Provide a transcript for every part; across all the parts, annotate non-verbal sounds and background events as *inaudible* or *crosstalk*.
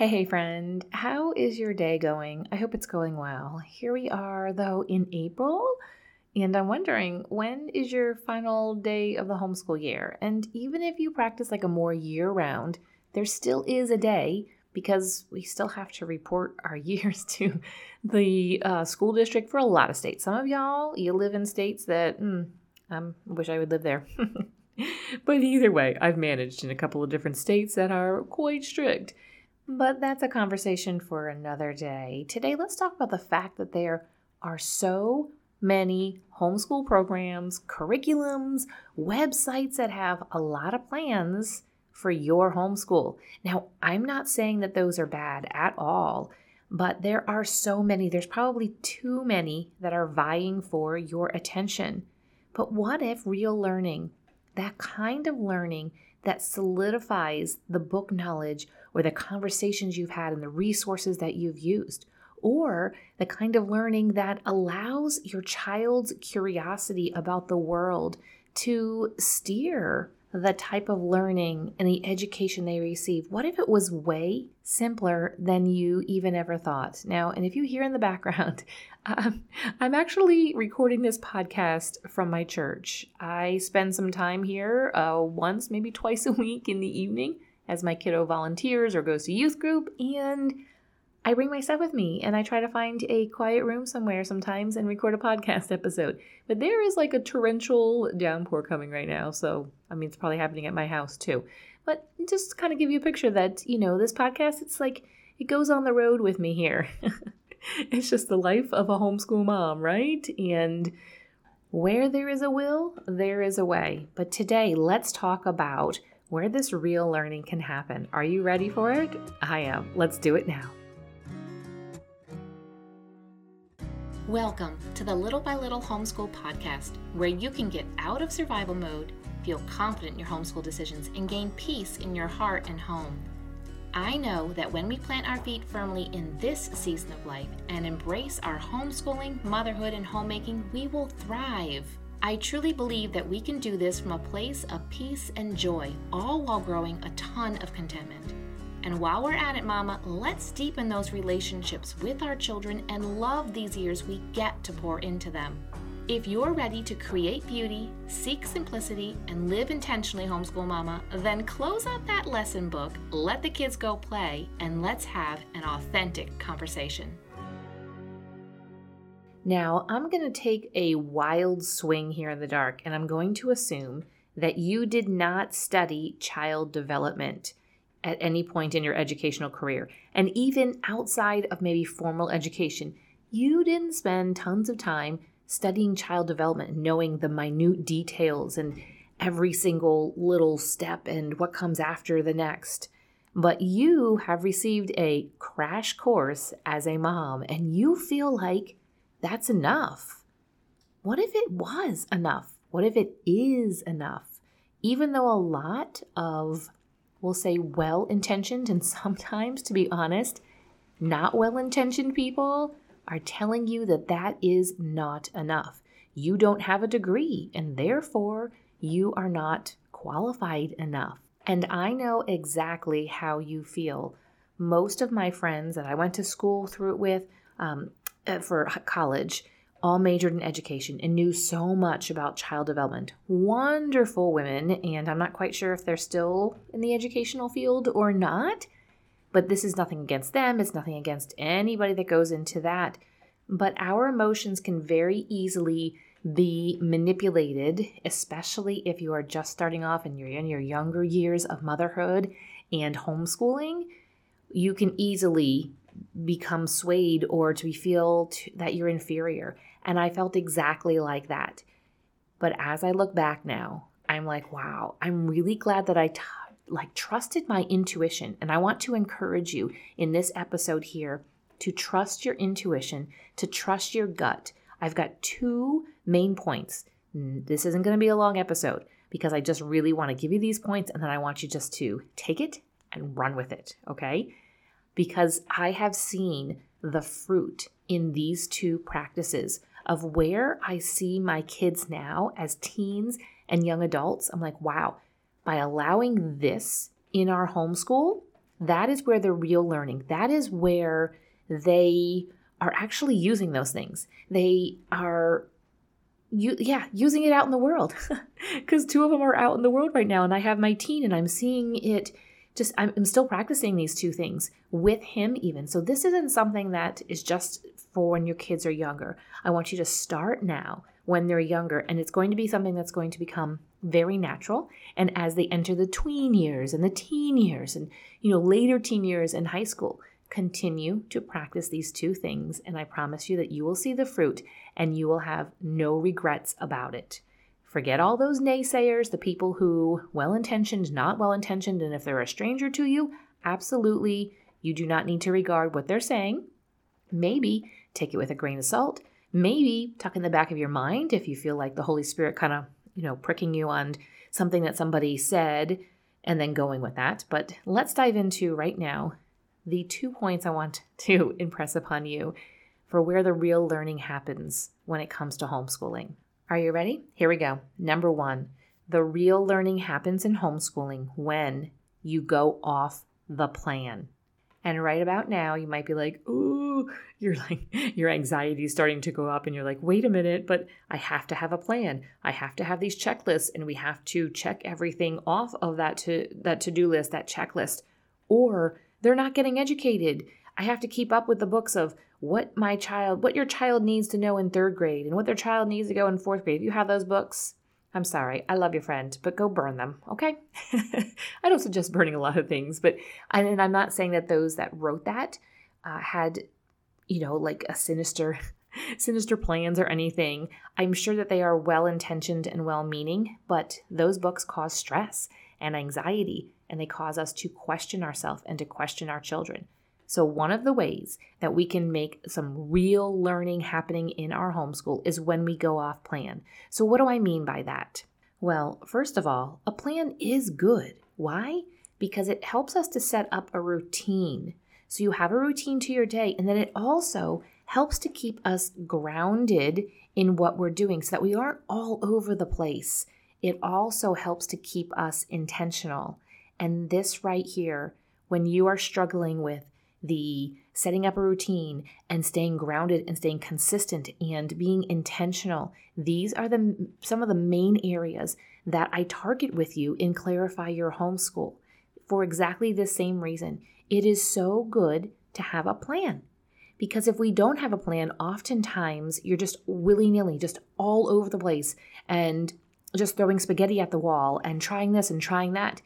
Hey, hey, friend. How is your day going? I hope it's going well. Here we are, though, in April, and I'm wondering when is your final day of the homeschool year? And even if you practice like a more year round, there still is a day because we still have to report our *laughs* years to the uh, school district for a lot of states. Some of y'all, you live in states that mm, I wish I would live there. *laughs* but either way, I've managed in a couple of different states that are quite strict. But that's a conversation for another day. Today, let's talk about the fact that there are so many homeschool programs, curriculums, websites that have a lot of plans for your homeschool. Now, I'm not saying that those are bad at all, but there are so many. There's probably too many that are vying for your attention. But what if real learning, that kind of learning that solidifies the book knowledge or the conversations you've had and the resources that you've used, or the kind of learning that allows your child's curiosity about the world to steer the type of learning and the education they receive. What if it was way simpler than you even ever thought? Now, and if you hear in the background, *laughs* um, I'm actually recording this podcast from my church. I spend some time here uh, once, maybe twice a week in the evening as my kiddo volunteers or goes to youth group. And I bring my stuff with me and I try to find a quiet room somewhere sometimes and record a podcast *laughs* episode. But there is like a torrential downpour coming right now. So, I mean, it's probably happening at my house too. But just kind of give you a picture that, you know, this podcast, it's like it goes on the road with me here. *laughs* it's just the life of a homeschool mom, right? And where there is a will, there is a way. But today, let's talk about where this real learning can happen. Are you ready for it? I am. Let's do it now. Welcome to the Little by Little Homeschool Podcast, where you can get out of survival mode, feel confident in your homeschool decisions, and gain peace in your heart and home. I know that when we plant our feet firmly in this season of life and embrace our homeschooling, motherhood, and homemaking, we will thrive. I truly believe that we can do this from a place of peace and joy, all while growing a ton of contentment. And while we're at it, Mama, let's deepen those relationships with our children and love these years we get to pour into them. If you're ready to create beauty, seek simplicity, and live intentionally, homeschool mama, then close out that lesson book, let the kids go play, and let's have an authentic conversation. Now, I'm going to take a wild swing here in the dark, and I'm going to assume that you did not study child development at any point in your educational career. And even outside of maybe formal education, you didn't spend tons of time studying child development, knowing the minute details and every single little step and what comes after the next. But you have received a crash course as a mom, and you feel like that's enough. What if it was enough? What if it is enough? Even though a lot of, we'll say, well intentioned and *laughs* sometimes, to be honest, not well intentioned people are telling you that that is not enough. You don't have a degree, and therefore you are not qualified enough. And I know exactly how you feel. Most of my friends that I went to school through it with, um, Uh, for college all majored in education and knew so much about child development. Wonderful women, and I'm not quite sure if they're still in the educational field or not, but this is nothing against them, it's nothing against anybody that goes into that. But our emotions can very easily be manipulated, especially if you are just starting off and you're in your younger years of motherhood and homeschooling. You can easily become swayed or to feel to, that you're inferior. And I felt exactly like that. But as I look back now, I'm like, wow, I'm really glad that I t- like trusted my intuition. And I want to encourage you in this episode here to trust your intuition, to trust your gut. I've got two main points. This isn't going to be a long episode because I just really want to give you these points and then I want you just to take it and run with it, okay? Because I have seen the fruit in these two practices of where I see my kids now as teens and young adults. I'm like, wow, by allowing this in our homeschool, That is where the real learning, that is where they are actually using those things. They are you yeah using it out in the world *laughs* because two of them are out in the world right now and i have my teen and i'm seeing it just I'm, I'm, still practicing these two things with him even. So this isn't something that is just for when your kids are younger. I want you to start now when they're younger and it's going to be something that's going to become very natural. And as they enter the tween years and the teen years and you know later teen years and high school Continue to practice these two things, and I promise you that you will see the fruit and you will have no regrets about it. Forget all those naysayers, the people who, well intentioned, not well intentioned, and if they're a stranger to you, absolutely, you do not need to regard what they're saying. Maybe take it with a grain of salt. Maybe tuck in the back of your mind if you feel like the Holy Spirit kind of, you know, pricking you on something that somebody said and then going with that. But let's dive into right now the two points I want *laughs* to impress upon you for where the real learning happens when it comes to homeschooling. Are you ready? Here we go. Number one, the real learning happens in homeschooling when you go off the plan. And right about now, you might be like, ooh, *laughs* you're like, your anxiety is starting to go up, and you're like, wait a minute, but I have to have a plan. I have to have these checklists, and we have to check everything off of that to that to-do list, that checklist. Or they're not getting educated. I have to keep up with the books of what my child, what your child needs to know in third grade and what their child needs to go in fourth grade. If you have those books, I'm sorry, I love your friend, but go burn them, okay? *laughs* I don't suggest burning a lot of things, but and I'm not saying that those that wrote that uh, had, you know, like a sinister, *laughs* sinister plans or anything. I'm sure that they are well intentioned and well meaning, but those books cause stress and anxiety and they cause us to question ourselves and to question our children. So, one of the ways that we can make some real learning happening in our homeschool is when we go off plan. So, what do I mean by that? Well, first of all, a plan is good. Why? Because it helps us to set up a routine. So, you have a routine to your day, and then it also helps to keep us grounded in what we're doing so that we aren't all over the place. It also helps to keep us intentional. And this right here, when you are struggling with the setting up a routine and staying grounded and staying consistent and being intentional, these are the some of the main areas that I target with you in Clarify Your Homeschool. For exactly the same reason, it is so good to have a plan. Because if we don't have a plan, oftentimes you're just willy nilly, just all over the place and just throwing spaghetti at the wall and trying this and trying that.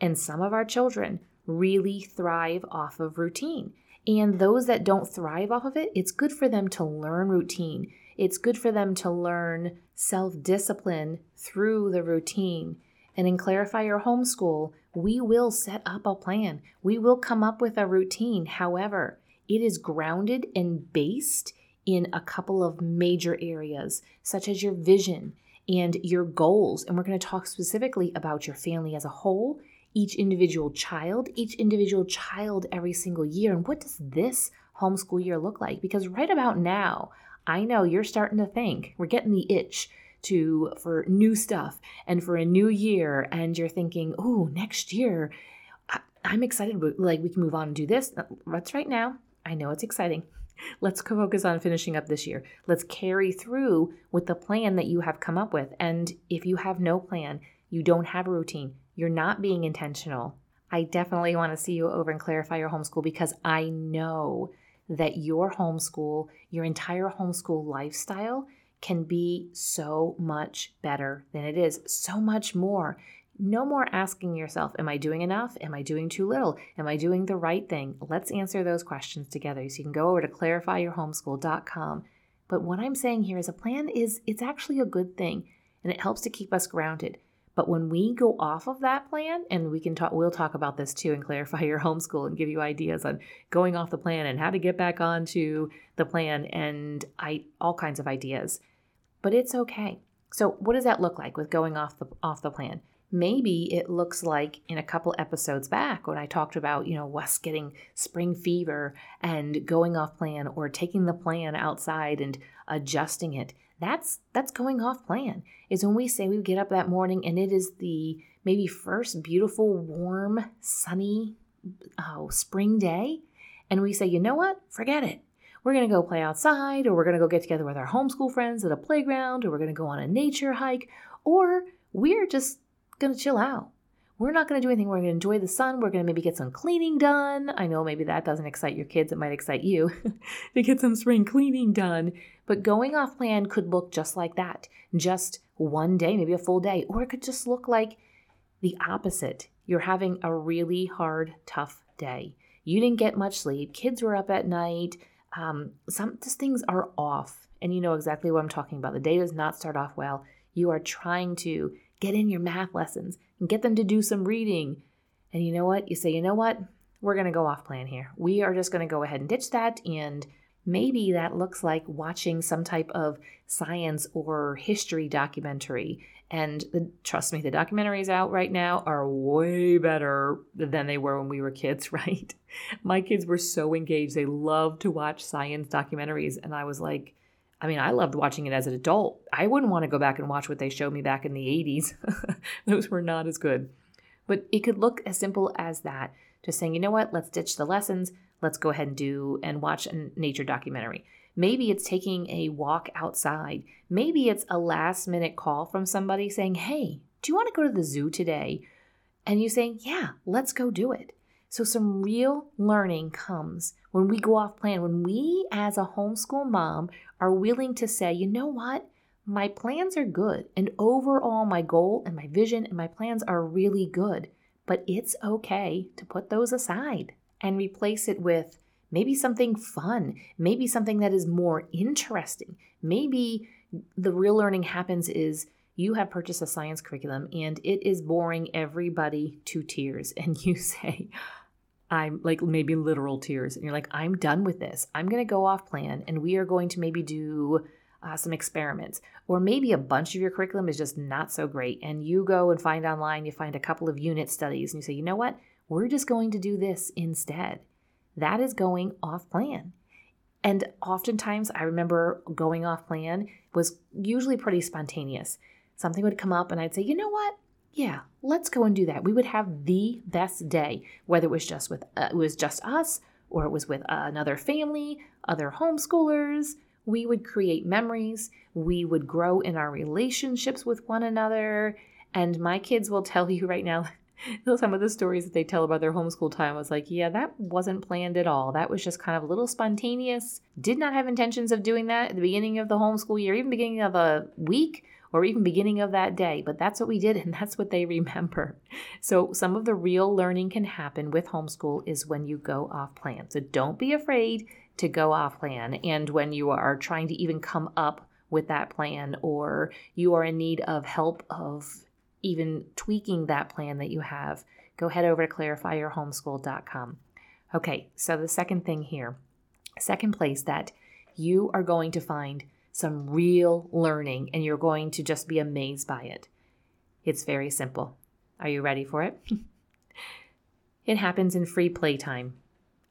And some of our children really thrive off of routine. And those that don't thrive off of it, it's good for them to learn routine. It's good for them to learn self discipline through the routine. And in Clarify Your Homeschool, we will set up a plan. We will come up with a routine. However, it is grounded and based in a couple of major areas, such as your vision and your goals. And we're going to talk specifically about your family as a whole each individual child, each individual child every single year. And what does this homeschool year look like? Because right about now, I know you're starting to think we're getting the itch to for new stuff and for a new year. And you're thinking oh next year I, am excited like we can move on and do this. Uh, that's right now. I know it's exciting. *laughs* Let's focus on finishing up this year. Let's carry through with the plan that you have come up with. And if you have no plan you don't have a routine you're not being intentional, I definitely want to see you over and clarify your homeschool because I know that your homeschool, your entire homeschool lifestyle can be so much better than it is, so much more. No more asking yourself, Am I doing enough? Am I doing too little? Am I doing the right thing? Let's answer those questions together. So you can go over to clarifyyourhomeschool.com. But what I'm saying here is a plan is it's actually a good thing and it helps to keep us grounded. But when we go off of that plan, and we can talk, we'll talk about this too and clarify your homeschool and give you ideas on going off the plan and how to get back onto the plan and I all kinds of ideas. But it's okay. So what does that look like with going off the off the plan? Maybe it looks like in a couple episodes back when I talked about, you know, Wes getting spring fever and going off plan or taking the plan outside and adjusting it that's that's going off plan is when we say we get up that morning and it is the maybe first beautiful warm sunny oh, spring day and we say, you know what? Forget it. We're going to go play outside, or we're going to go get together with our homeschool friends at a playground, or we're going to go on a nature hike, or we're just going to chill out. We're not going to do anything. We're going to enjoy the sun. We're going to maybe get some cleaning done. I know maybe that doesn't excite your kids. It might excite you *laughs* to get some spring cleaning done. But going off plan could look just like that just one day, maybe a full day, or it could just look like the opposite. You're having a really hard, tough day. You didn't get much sleep. Kids were up at night. Um, some just things are off, and you know exactly what I'm talking about. The day does not start off well. You are trying to get in your math lessons and get them to do some reading. And you know what? You say, you know what? We're going to go off plan here. We are just going to go ahead and ditch that and Maybe that looks like watching some type of science or history documentary. And the, trust me, the documentaries out right now are way better than they were when we were kids, *laughs* right? My kids were so engaged. They loved to watch science documentaries. And I was like, I mean, I loved watching it as an adult. I wouldn't want to go back and watch what they showed me back in the 80s. *laughs* Those were not as good. But it could look as simple as that. Just saying, you know what, let's ditch the lessons let's go ahead and do and watch a nature documentary. Maybe it's taking a walk outside. Maybe it's a last minute call from somebody saying, Hey, do you want to go to the zoo today? And you saying, Yeah, let's go do it. So, some real learning comes when we go off plan, when we, as a homeschool mom, are willing to say, You know what? My plans are good. And overall, my goal and my vision and my plans are really good. But it's okay to put those aside and replace it with maybe something fun, maybe something that is more interesting. Maybe the real learning happens is you have purchased a science curriculum and it is boring everybody to tears *laughs* and you say I'm like maybe literal tears and you're like I'm done with this. I'm going to go off plan and we are going to maybe do uh, some experiments. Or maybe a bunch of your curriculum is just not so great, and you go and find online, you find a couple of unit studies, and you say, you know what? We're just going to do this instead. That is going off plan. And oftentimes, I remember going off plan was usually pretty spontaneous. Something would come up, and I'd say, you know what? Yeah, let's go and do that. We would have the best day, whether it was just with uh, it was just us or it was with uh, another family, other homeschoolers. We would create memories. We would grow in our relationships with one another. And my kids will tell you right now, *laughs* some of the stories that they tell about their homeschool time was like, yeah, that wasn't planned at all. That was just kind of a little spontaneous. Did not have intentions of doing that at the beginning of the homeschool year, even beginning of a week or even beginning of that day. But that's what we did, and *laughs* that's what they remember. So, some of the real learning can happen with homeschool is when you go off plan. So, don't be afraid to go off plan. And when you are trying to even come up with that plan, or you are in need of help of even tweaking that plan that you have, go head over to clarifyyourhomeschool.com. Okay, so the second thing here, second place that you are going to find some real learning and you're going to just be amazed by it. It's very simple. Are you ready for it? *laughs* it happens in free playtime.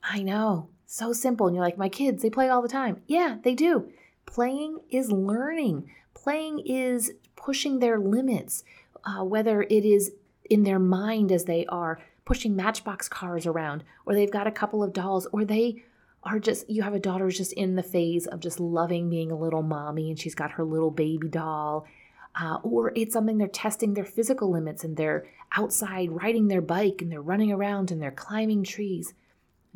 I know, so simple. And you're like, my kids, they play all the time. Yeah, they do. Playing is learning, playing is pushing their limits uh, whether it is in their mind as they are pushing matchbox cars around, or they've got a couple of dolls, or they are just, you have a daughter who's just in the phase of just loving being a little mommy and she's got her little baby doll. Uh, or it's something they're testing their physical limits and they're outside riding their bike and they're running around and they're climbing trees.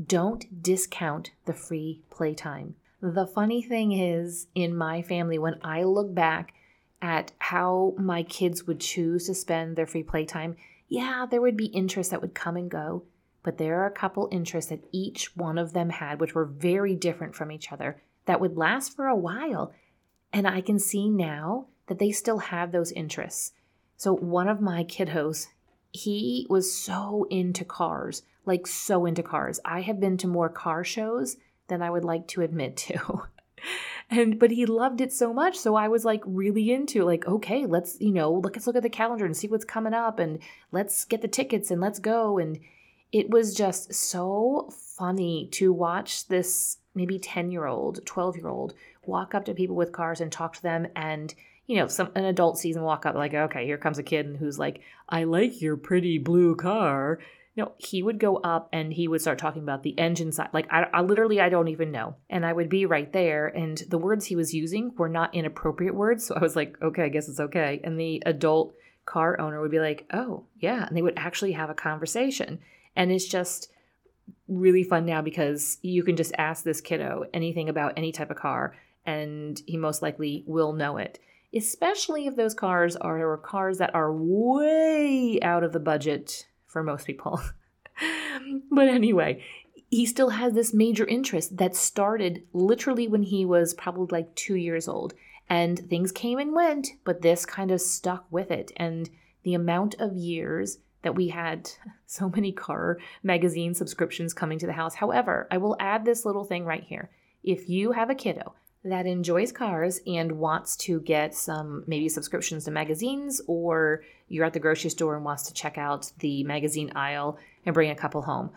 Don't discount the free playtime. The funny thing is, in my family, when I look back at how my kids would choose to spend their free playtime, yeah, there would be interests that would come and go, but there are a couple interests that each one of them had, which were very different from each other, that would last for a while. And I can see now that they still have those interests. So, one of my kiddos, he was so into cars, like so into cars. I have been to more car shows than I would like to admit to. *laughs* and but he loved it so much so i was like really into like okay let's you know let's look at the calendar and see what's coming up and let's get the tickets and let's go and it was just so funny to watch this maybe 10 year old 12 year old walk up to people with cars and talk to them and you know some an adult sees them walk up like okay here comes a kid who's like i like your pretty blue car No, he would go up and he would start talking about the engine side. Like, I, I literally, I don't even know. And I would be right there. And the words he was using were not inappropriate words. So I was like, okay, I guess it's okay. And the adult car owner would be like, oh, yeah. And they would actually have a conversation. And it's just really fun now because you can just ask this kiddo anything about any type of car and he most likely will know it especially if those cars are cars that are way out of the budget for most people. *laughs* but anyway, he still has this major interest that started literally when he was probably like two years old. And things came and went, but this kind of stuck with it. And the amount of years that we had *laughs* so many car magazine subscriptions coming to the house. However, I will add this little thing right here. If you have a kiddo that enjoys cars and wants to get some maybe subscriptions to magazines, or you're at the grocery store and wants to check out the magazine aisle and bring a couple home.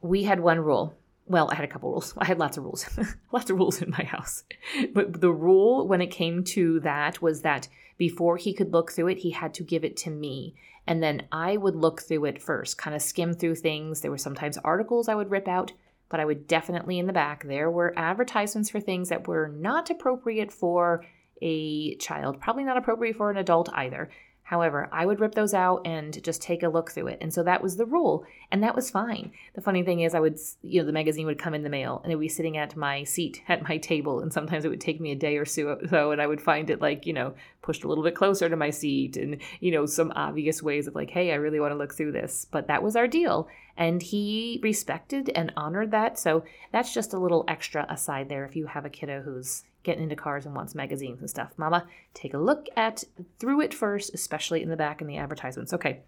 We had one rule. Well, I had a couple rules. *laughs* I had lots of rules, *laughs* lots of rules in my house. But the rule when it came to that was that before he could look through it, he had to give it to me. And then I would look through it first, kind of skim through things. There were sometimes articles I would rip out but I would definitely in the back, there were advertisements for things that were not appropriate for a child, probably not appropriate for an adult either. However, I would rip those out and just take a look through it. And so that was the rule. And that was fine. The funny thing is, I would, you know, the magazine would come in the mail and it would be sitting at my seat *laughs* at my table. And sometimes it would take me a day or so, and I would find it like, you know, pushed a little bit closer to my seat and, you know, some obvious ways of like, hey, I really want to look through this. But that was our deal. And he respected and honored that. So that's just a little extra aside there if you have a kiddo who's getting into cars and wants magazines and stuff. Mama, take a look at through it first, especially in the back and the advertisements. Okay,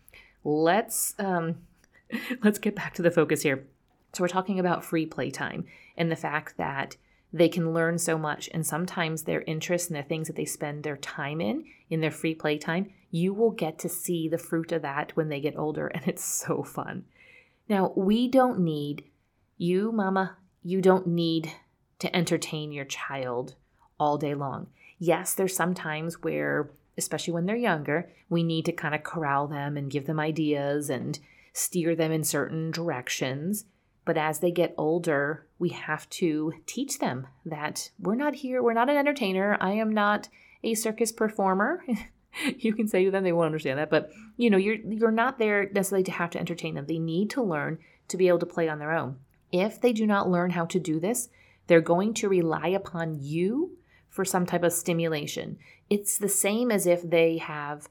let's um, *laughs* let's get back to the focus here. So we're talking about free playtime and the fact that they can learn so much and sometimes their interests and the things that they spend their time in in their free playtime you will get to see the fruit of that when they get older *laughs* and it's so fun now we don't need you mama you don't need to entertain your child all day long. Yes, there's some times where, especially when they're younger, we need to kind of corral them and give them ideas and steer them in certain directions. But as they get older, we have to teach them that we're not here, we're not an entertainer. I am not a circus performer. *laughs* you can say to them they won't understand that, but you know, you're you're not there necessarily to have to entertain them. They need to learn to be able to play on their own. If they do not learn how to do this, they're going to rely upon you for some type of stimulation. It's the same as if they have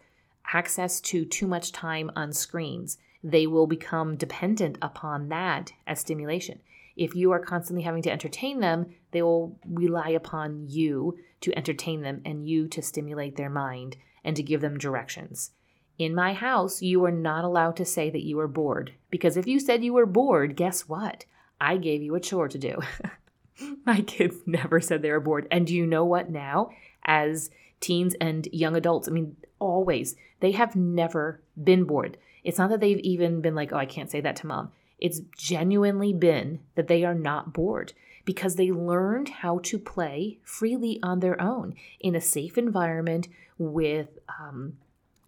access to too much time on screens. They will become dependent upon that as stimulation. If you are constantly having to entertain them, they will rely upon you to entertain them and you to stimulate their mind and to give them directions. In my house, you are not allowed to say that you are bored because if you said you were bored, guess what? I gave you a chore to do. *laughs* *laughs* My kids never said they were bored. And do you know what now? As teens and young adults, I mean, always, they have never been bored. It's not that they've even been like, oh, I can't say that to mom. It's genuinely been that they are not bored because they learned how to play freely on their own in a safe environment with um,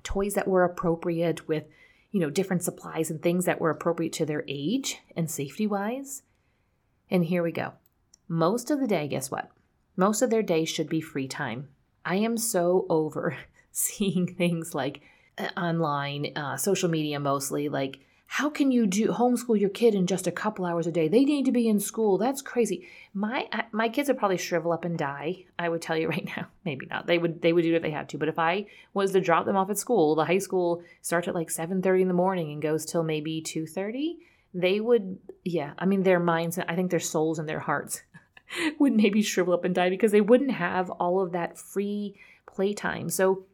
toys that were appropriate, with you know different supplies and things that were appropriate to their age and safety wise. And here we go. Most of the day, guess what? Most of their day should be free time. I am so *laughs* over seeing things like uh, online, uh, social media mostly, like, how can you do homeschool your kid in just a couple hours a day? They need to be in school. That's crazy. My my kids would probably shrivel up and die. I would tell you *laughs* right now. Maybe not. They would they would do it if they had to. But if I was to drop them off at school, the high school starts at like seven thirty in the morning and goes till maybe two thirty. They would, yeah. I mean, their minds. I think their souls and their hearts *laughs* would maybe shrivel up and die because they wouldn't have all of that free playtime. So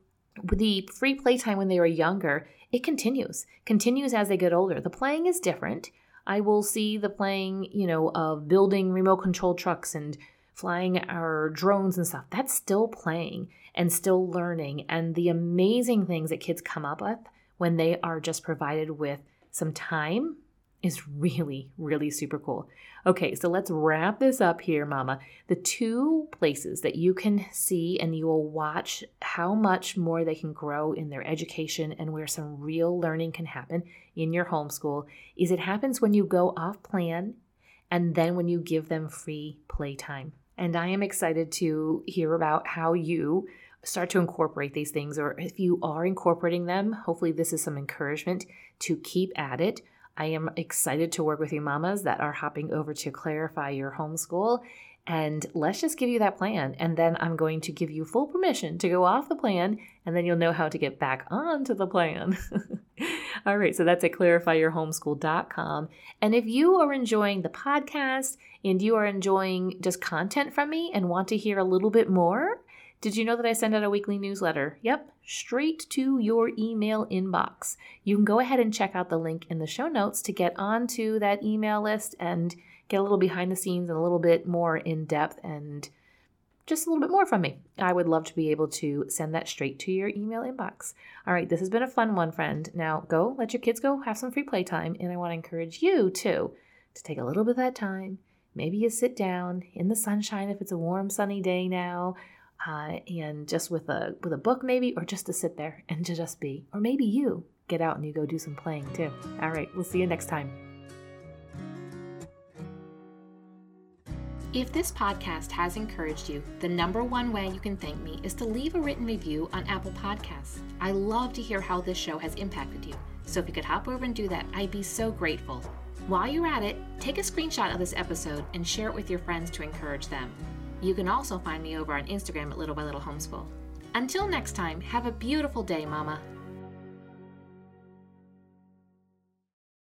the free playtime when they were younger, it continues, continues as they get older. The playing is different. I will see the playing, you know, of building remote control trucks and flying our drones and stuff. That's still playing and still learning. And the amazing things that kids come up with when they are just provided with some time is really, really super cool. Okay, so let's wrap this up here, Mama. The two places that you can see and you will watch how much more they can grow in their education and where some real learning can happen in your homeschool is it happens when you go off plan and then when you give them free playtime. And I am excited to hear about how you start to incorporate these things, or if you are incorporating them, hopefully this is some encouragement to keep at it. I am excited to work with you mamas that are hopping over to clarify your homeschool. And let's just give you that plan. And then I'm going to give you full permission to go off the plan, and then you'll know how to get back onto the plan. *laughs* All right, so that's at clarifyyourhomeschool.com. And if you are enjoying the podcast and you are enjoying just content from me and want to hear a little bit more, did you know that I send out a weekly newsletter? Yep, straight to your email inbox. You can go ahead and check out the link in the show notes to get onto that email list and get a little behind the scenes and a little bit more in depth and just a little bit more from me. I would love to be able to send that straight to your email inbox. All right, this has been a fun one, friend. Now go let your kids go have some free playtime, and I want to encourage you too to take a little bit of that time. Maybe you sit down in the sunshine if it's a warm, sunny day now uh, and just with a with a book maybe, or just to sit there and to just be, or maybe you get out and you go do some playing too. All right, we'll see you next time. If this podcast has encouraged you, the number one way you can thank me is to leave a written review on Apple Podcasts. I love to hear how this show has impacted you. So if you could hop over and do that, I'd be so grateful. While you're at it, take a screenshot of this episode and share it with your friends to encourage them. You can also find me over on Instagram at Little by Little Homeschool. Until next time, have a beautiful day, Mama.